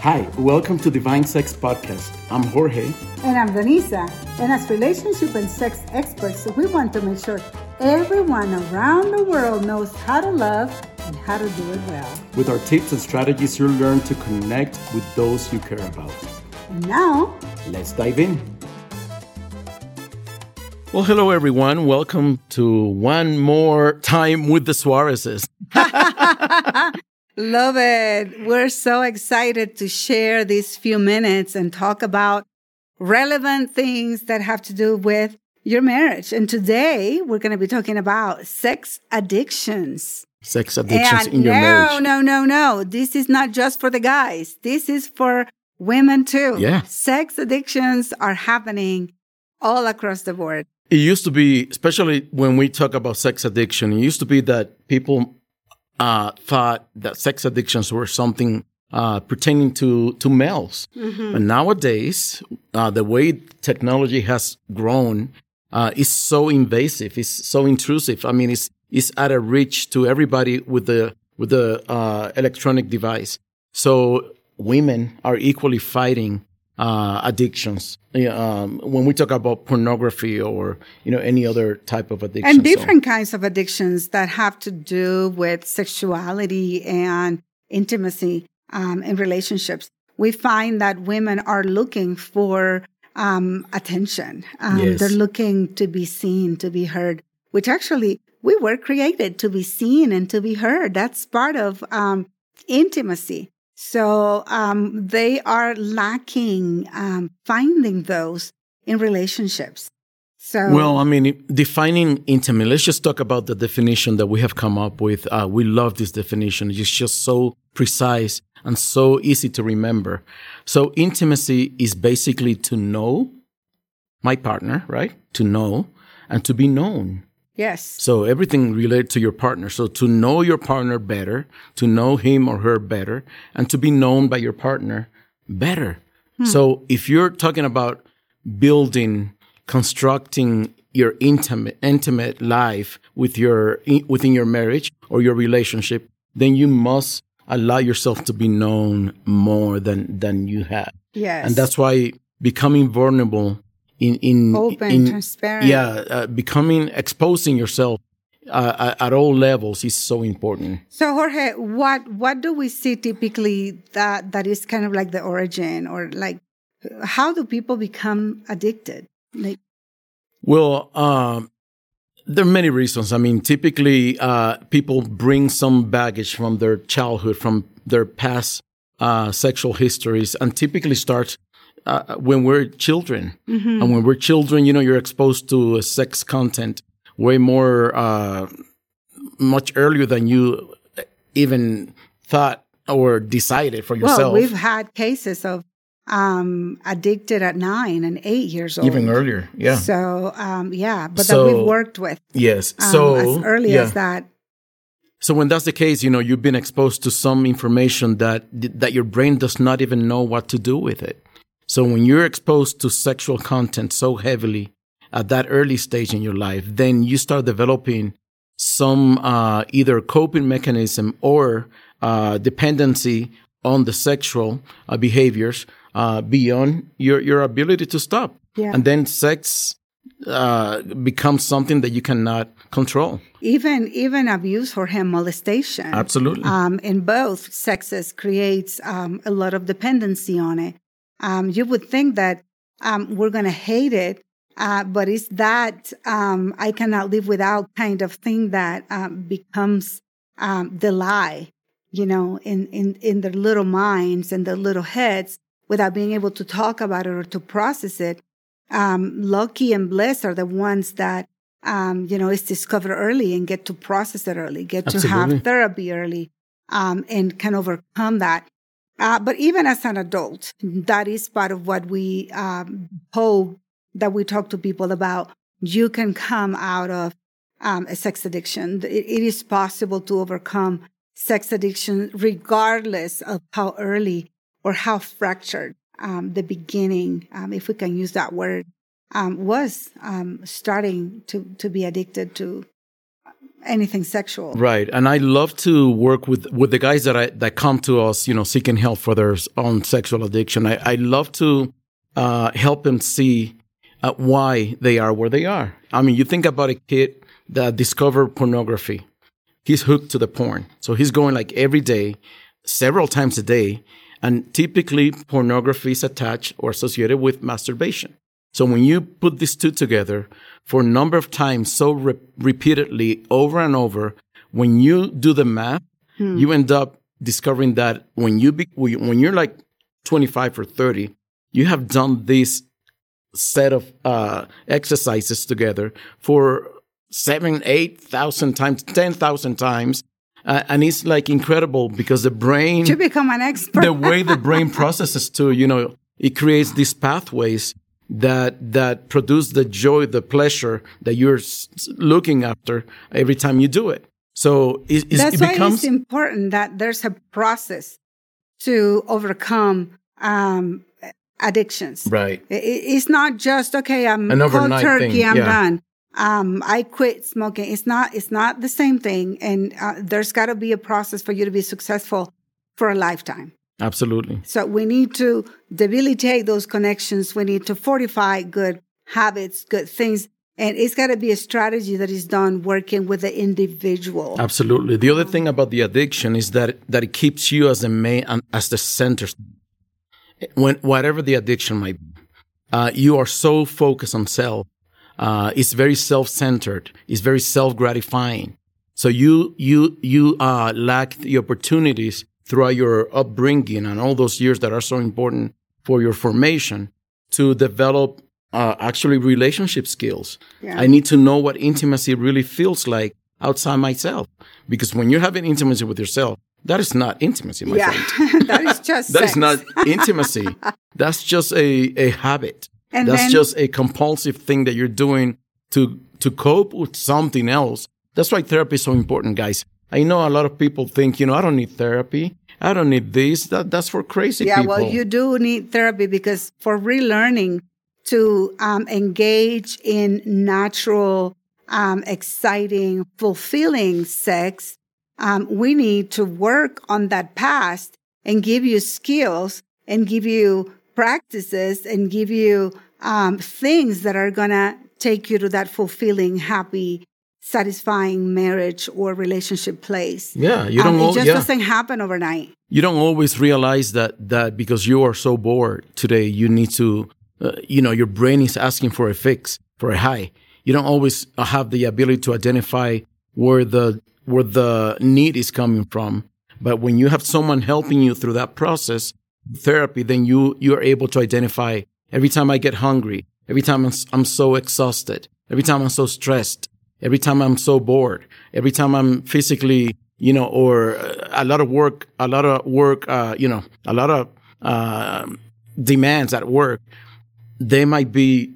Hi, welcome to Divine Sex Podcast. I'm Jorge. And I'm Danisa. And as relationship and sex experts, we want to make sure everyone around the world knows how to love and how to do it well. With our tips and strategies, you'll learn to connect with those you care about. And now, let's dive in. Well, hello, everyone. Welcome to one more time with the Suarezes. Love it. We're so excited to share these few minutes and talk about relevant things that have to do with your marriage. And today we're going to be talking about sex addictions. Sex addictions and in your no, marriage. No, no, no, no. This is not just for the guys. This is for women too. Yeah. Sex addictions are happening all across the board. It used to be, especially when we talk about sex addiction, it used to be that people uh, thought that sex addictions were something uh, pertaining to to males. Mm-hmm. But nowadays, uh, the way technology has grown uh, is so invasive, it's so intrusive. I mean, it's it's at a reach to everybody with the with the uh, electronic device. So women are equally fighting uh, addictions. Um, when we talk about pornography or you know any other type of addiction, and different so. kinds of addictions that have to do with sexuality and intimacy um, in relationships, we find that women are looking for um, attention. Um, yes. They're looking to be seen, to be heard. Which actually we were created to be seen and to be heard. That's part of um, intimacy. So um, they are lacking um, finding those in relationships. So well, I mean, defining intimate. Let's just talk about the definition that we have come up with. Uh, we love this definition. It's just so precise and so easy to remember. So intimacy is basically to know my partner, right? To know and to be known. Yes. So everything related to your partner. So to know your partner better, to know him or her better, and to be known by your partner better. Hmm. So if you're talking about building, constructing your intimate intimate life with your within your marriage or your relationship, then you must allow yourself to be known more than than you have. Yes. And that's why becoming vulnerable in in open, in, transparent. Yeah, uh, becoming exposing yourself uh, at all levels is so important. So Jorge, what what do we see typically that that is kind of like the origin or like how do people become addicted? Like Well, um, there are many reasons. I mean, typically uh, people bring some baggage from their childhood, from their past uh, sexual histories, and typically starts uh, when we're children. Mm-hmm. And when we're children, you know, you're exposed to sex content way more, uh, much earlier than you even thought or decided for yourself. Well, we've had cases of um, addicted at nine and eight years old. Even earlier, yeah. So, um, yeah, but so, that we've worked with. Yes. Um, so, as early yeah. as that. So when that's the case, you know, you've been exposed to some information that that your brain does not even know what to do with it. So when you're exposed to sexual content so heavily at that early stage in your life, then you start developing some uh, either coping mechanism or uh, dependency on the sexual uh, behaviors uh, beyond your your ability to stop. Yeah. And then sex uh, becomes something that you cannot control. Even even abuse or him molestation. Absolutely. Um, in both sexes creates um, a lot of dependency on it um, you would think that um, we're going to hate it, uh, but it's that um, I cannot live without kind of thing that um, becomes um, the lie, you know, in, in, in their little minds and their little heads without being able to talk about it or to process it. Um, lucky and blessed are the ones that, you know, it's discovered early and get to process it early, get Absolutely. to have therapy early, and can overcome that. Uh, but even as an adult, that is part of what we um, hope that we talk to people about. You can come out of um, a sex addiction. It, it is possible to overcome sex addiction regardless of how early or how fractured um, the beginning, um, if we can use that word, um, was um, starting to, to be addicted to anything sexual. Right. And I love to work with, with the guys that I, that come to us, you know, seeking help for their own sexual addiction. I, I love to, uh, help them see uh, why they are where they are. I mean, you think about a kid that discovered pornography. He's hooked to the porn. So he's going like every day, several times a day. And typically pornography is attached or associated with masturbation. So when you put these two together for a number of times, so re- repeatedly over and over, when you do the math, hmm. you end up discovering that when you be, when you're like 25 or 30, you have done this set of uh, exercises together for seven, eight thousand times, ten thousand times. Uh, and it's like incredible because the brain to become an expert the way the brain processes too, you know it creates these pathways that that produce the joy, the pleasure that you're looking after every time you do it. So it, that's it why becomes it's important that there's a process to overcome um, addictions. Right. It, it's not just okay. I'm cold turkey. Thing. I'm yeah. done. Um, I quit smoking. It's not. It's not the same thing. And uh, there's got to be a process for you to be successful for a lifetime. Absolutely. So we need to debilitate those connections. We need to fortify good habits, good things. And it's got to be a strategy that is done working with the individual. Absolutely. The other thing about the addiction is that that it keeps you as the main as the center. When whatever the addiction might be, uh, you are so focused on self. Uh, it's very self-centered. It's very self-gratifying. So you you you uh, lack the opportunities throughout your upbringing and all those years that are so important for your formation to develop uh, actually relationship skills. Yeah. I need to know what intimacy really feels like outside myself. Because when you're having intimacy with yourself, that is not intimacy, my yeah. friend. that is just that is not intimacy. That's just a, a habit. And That's then, just a compulsive thing that you're doing to to cope with something else. That's why therapy is so important, guys. I know a lot of people think, you know, I don't need therapy. I don't need this. That that's for crazy yeah, people. well, you do need therapy because for relearning to um, engage in natural, um, exciting, fulfilling sex, um, we need to work on that past and give you skills and give you practices and give you um, things that are gonna take you to that fulfilling, happy satisfying marriage or relationship place. Yeah, you don't. Um, it just yeah. doesn't happen overnight. You don't always realize that that because you are so bored today, you need to, uh, you know, your brain is asking for a fix, for a high. You don't always have the ability to identify where the where the need is coming from. But when you have someone helping you through that process, therapy, then you you're able to identify. Every time I get hungry, every time I'm, I'm so exhausted, every time I'm so stressed, every time I'm so bored, every time I'm physically, you know, or a lot of work, a lot of work, uh, you know, a lot of uh, demands at work, they might be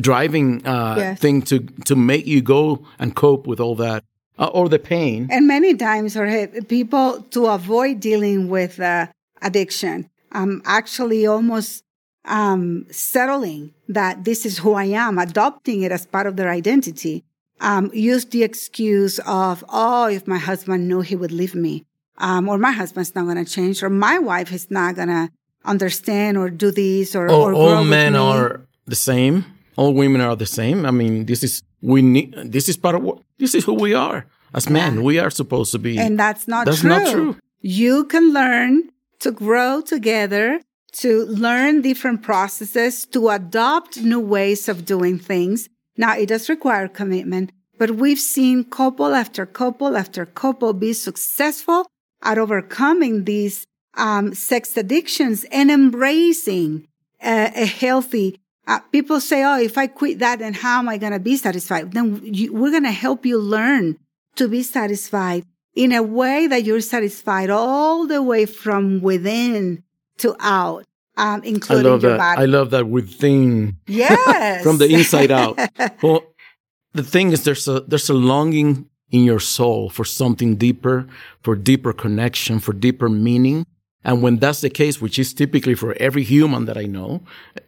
driving uh, yes. thing to to make you go and cope with all that uh, or the pain. And many times, Jorge, people to avoid dealing with uh, addiction, um, actually almost um, settling that this is who I am, adopting it as part of their identity um, use the excuse of, oh, if my husband knew he would leave me, um, or my husband's not going to change, or my wife is not going to understand or do this, or, oh, or all men are the same. All women are the same. I mean, this is we need. This is part of what. This is who we are as men. We are supposed to be, and that's not that's true. not true. You can learn to grow together, to learn different processes, to adopt new ways of doing things now, it does require commitment, but we've seen couple after couple after couple be successful at overcoming these um, sex addictions and embracing a, a healthy. Uh, people say, "Oh, if I quit that, then how am I going to be satisfied?" Then you, we're going to help you learn to be satisfied in a way that you're satisfied all the way from within to out um, including I love your that. body. I love that within. Yes. from the inside out. well, the thing is, there's a there's a longing in your soul for something deeper, for deeper connection, for deeper meaning. And when that's the case, which is typically for every human that I know,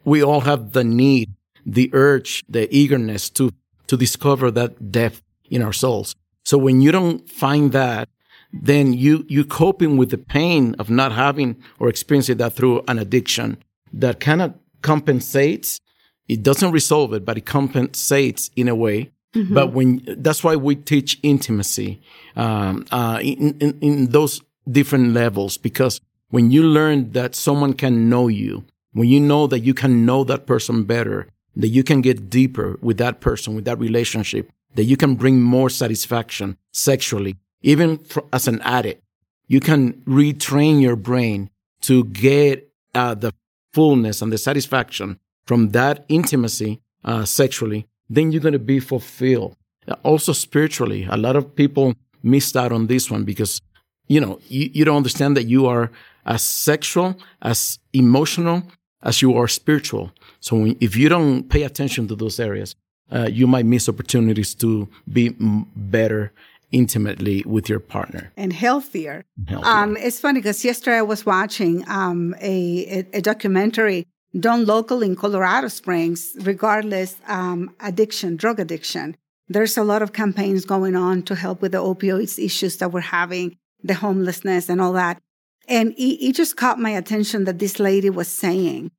we all have the need, the urge, the eagerness to to discover that depth in our souls. So when you don't find that, then you you coping with the pain of not having or experiencing that through an addiction that kind of compensates. It doesn't resolve it, but it compensates in a way. Mm-hmm. But when that's why we teach intimacy um, uh, in, in in those different levels because when you learn that someone can know you, when you know that you can know that person better, that you can get deeper with that person, with that relationship, that you can bring more satisfaction sexually, even for, as an addict, you can retrain your brain to get uh, the fullness and the satisfaction from that intimacy uh, sexually, then you're going to be fulfilled. Also spiritually, a lot of people missed out on this one because, you know, you, you don't understand that you are as sexual, as emotional, as you are spiritual. So when, if you don't pay attention to those areas, uh, you might miss opportunities to be better intimately with your partner and healthier. healthier. Um, it's funny because yesterday I was watching um, a, a, documentary done local in Colorado Springs, regardless um, addiction, drug addiction. There's a lot of campaigns going on to help with the opioids issues that we're having, the homelessness and all that. And it, it just caught my attention that this lady was saying.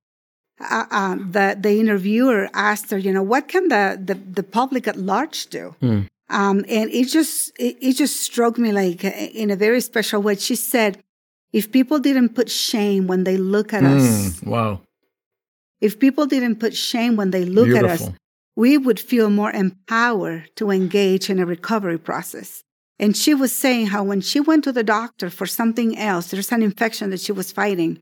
Uh, uh, the the interviewer asked her, you know, what can the the, the public at large do? Mm. Um, and it just it, it just struck me like in a very special way. She said, "If people didn't put shame when they look at mm, us, wow. If people didn't put shame when they look Beautiful. at us, we would feel more empowered to engage in a recovery process." And she was saying how when she went to the doctor for something else, there's an infection that she was fighting,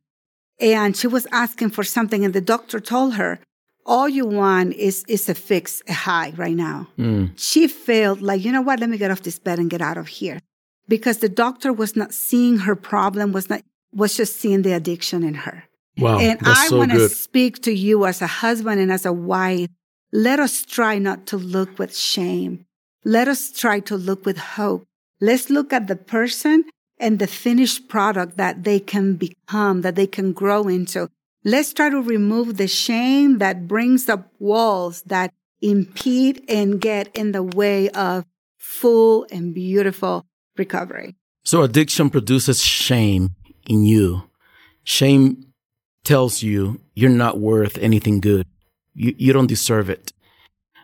and she was asking for something, and the doctor told her, all you want is is a fix, a high right now. Mm. She felt like, you know what, let me get off this bed and get out of here. Because the doctor was not seeing her problem, was not was just seeing the addiction in her. Wow. And I so want to speak to you as a husband and as a wife. Let us try not to look with shame. Let us try to look with hope. Let's look at the person and the finished product that they can become, that they can grow into. Let's try to remove the shame that brings up walls that impede and get in the way of full and beautiful recovery. So addiction produces shame in you. Shame tells you you're not worth anything good. You, you don't deserve it.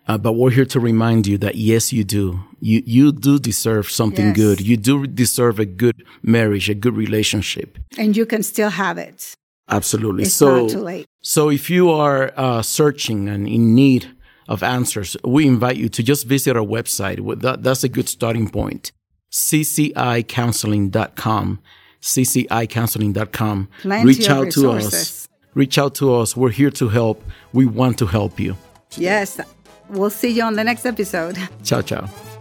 Uh, but we're here to remind you that yes, you do. You you do deserve something yes. good. You do deserve a good marriage, a good relationship, and you can still have it. Absolutely. It's so, not too late. So if you are uh, searching and in need of answers, we invite you to just visit our website. That, that's a good starting point. CCIcounseling.com. CCIcounseling.com. Plenty Reach out to us. Reach out to us. We're here to help. We want to help you. Yes. We'll see you on the next episode. Ciao, ciao.